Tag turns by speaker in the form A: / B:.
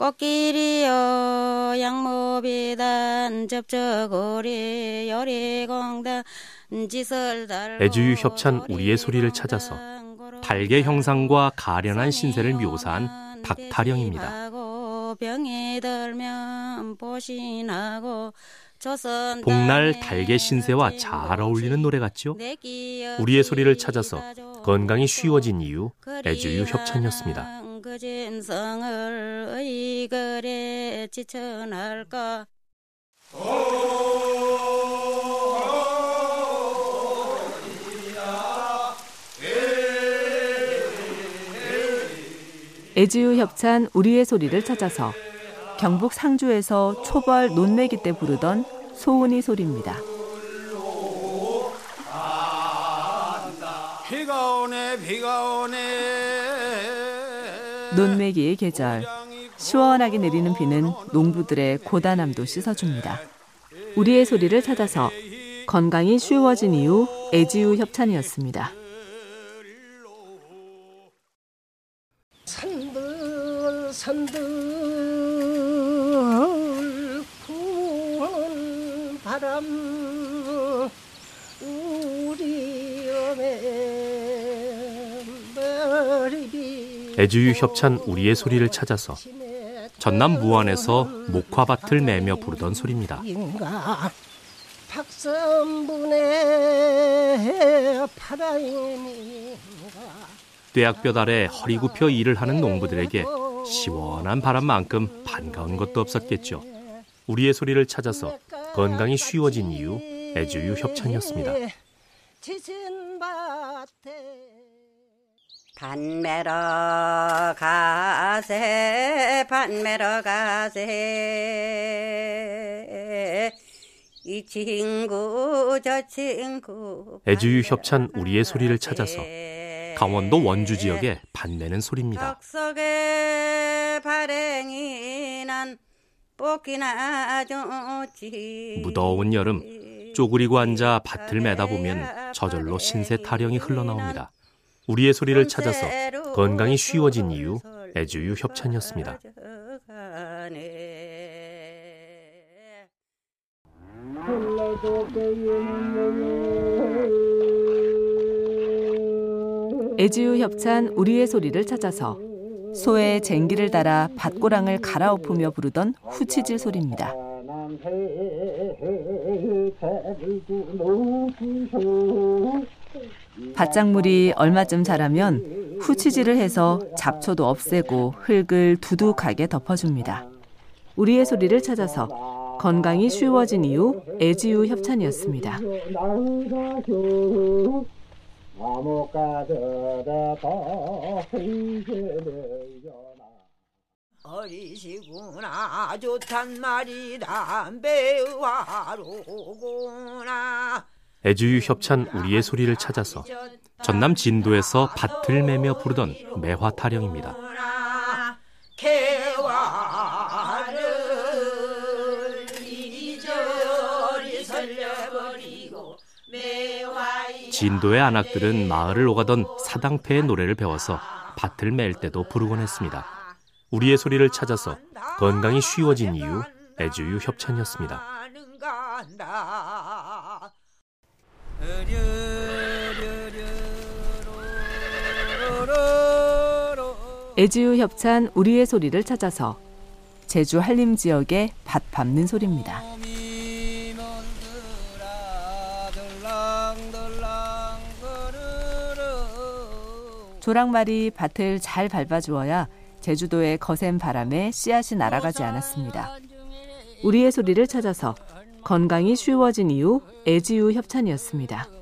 A: 꽃길이여 양모비단 접저고리 요리공단
B: 애주유 협찬 우리의 소리를 찾아서 달개 형상과 가련한 신세를 묘사한 박타령입니다. 복날 달개 신세와 잘 어울리는 노래 같죠? 우리의 소리를 찾아서 건강이 쉬워진 이유 애주유 협찬이었습니다.
C: 애지유 협찬 우리의 소리를 찾아서 경북 상주에서 초벌 논매기 때 부르던 소은이 소리입니다. 비가 오네 비가 오네 논매기의 계절 시원하게 내리는 비는 농부들의 고단함도 씻어줍니다. 우리의 소리를 찾아서 건강이 쉬워진 이후 애지유 협찬이었습니다. 산들 산들 부는 바람
B: 우리 애주유 협찬 우리의 소리를 찾아서 전남 무안에서 목화밭을 매며 부르던 소리입니다. 떼약볕 아래 허리 굽혀 일을 하는 농부들에게 시원한 바람만큼 반가운 것도 없었겠죠. 우리의 소리를 찾아서 건강이 쉬워진 이유 애주유 협찬이었습니다. 반매러 가세 반매러 가세 이 친구 저 친구 애주유 협찬 우리의 소리를 찾아서 강원도 원주 지역에 반내는 소리입니다. 무더운 여름 쪼그리고 앉아 밭을 매다 보면 저절로 신세 타령이 흘러나옵니다. 우리의 소리를 찾아서 건강이 쉬워진 이유 애주유 협찬이었습니다.
C: 애지유 협찬 우리의 소리를 찾아서 소의 쟁기를 달아 밭고랑을 갈아엎으며 부르던 후치질 소리입니다. 밭작물이 얼마쯤 자라면 후치질을 해서 잡초도 없애고 흙을 두둑하게 덮어줍니다. 우리의 소리를 찾아서 건강이 쉬워진 이후 애지유 협찬이었습니다. 어리시구나 좋단 말이다 배화로구나
B: 애주유 협찬 우리의 소리를 찾아서 전남 진도에서 밭을 매며 부르던 매화 타령입니다. 진도의 안악들은 마을을 오가던 사당패의 노래를 배워서 밭을 맬 때도 부르곤 했습니다. 우리의 소리를 찾아서 건강이 쉬워진 이유 애주유 협찬이었습니다.
C: 애주유 협찬 우리의 소리를 찾아서 제주 한림 지역의 밭 밟는 소리입니다. 조랑말이 밭을 잘 밟아주어야 제주도의 거센 바람에 씨앗이 날아가지 않았습니다. 우리의 소리를 찾아서 건강이 쉬워진 이후 애지유 협찬이었습니다.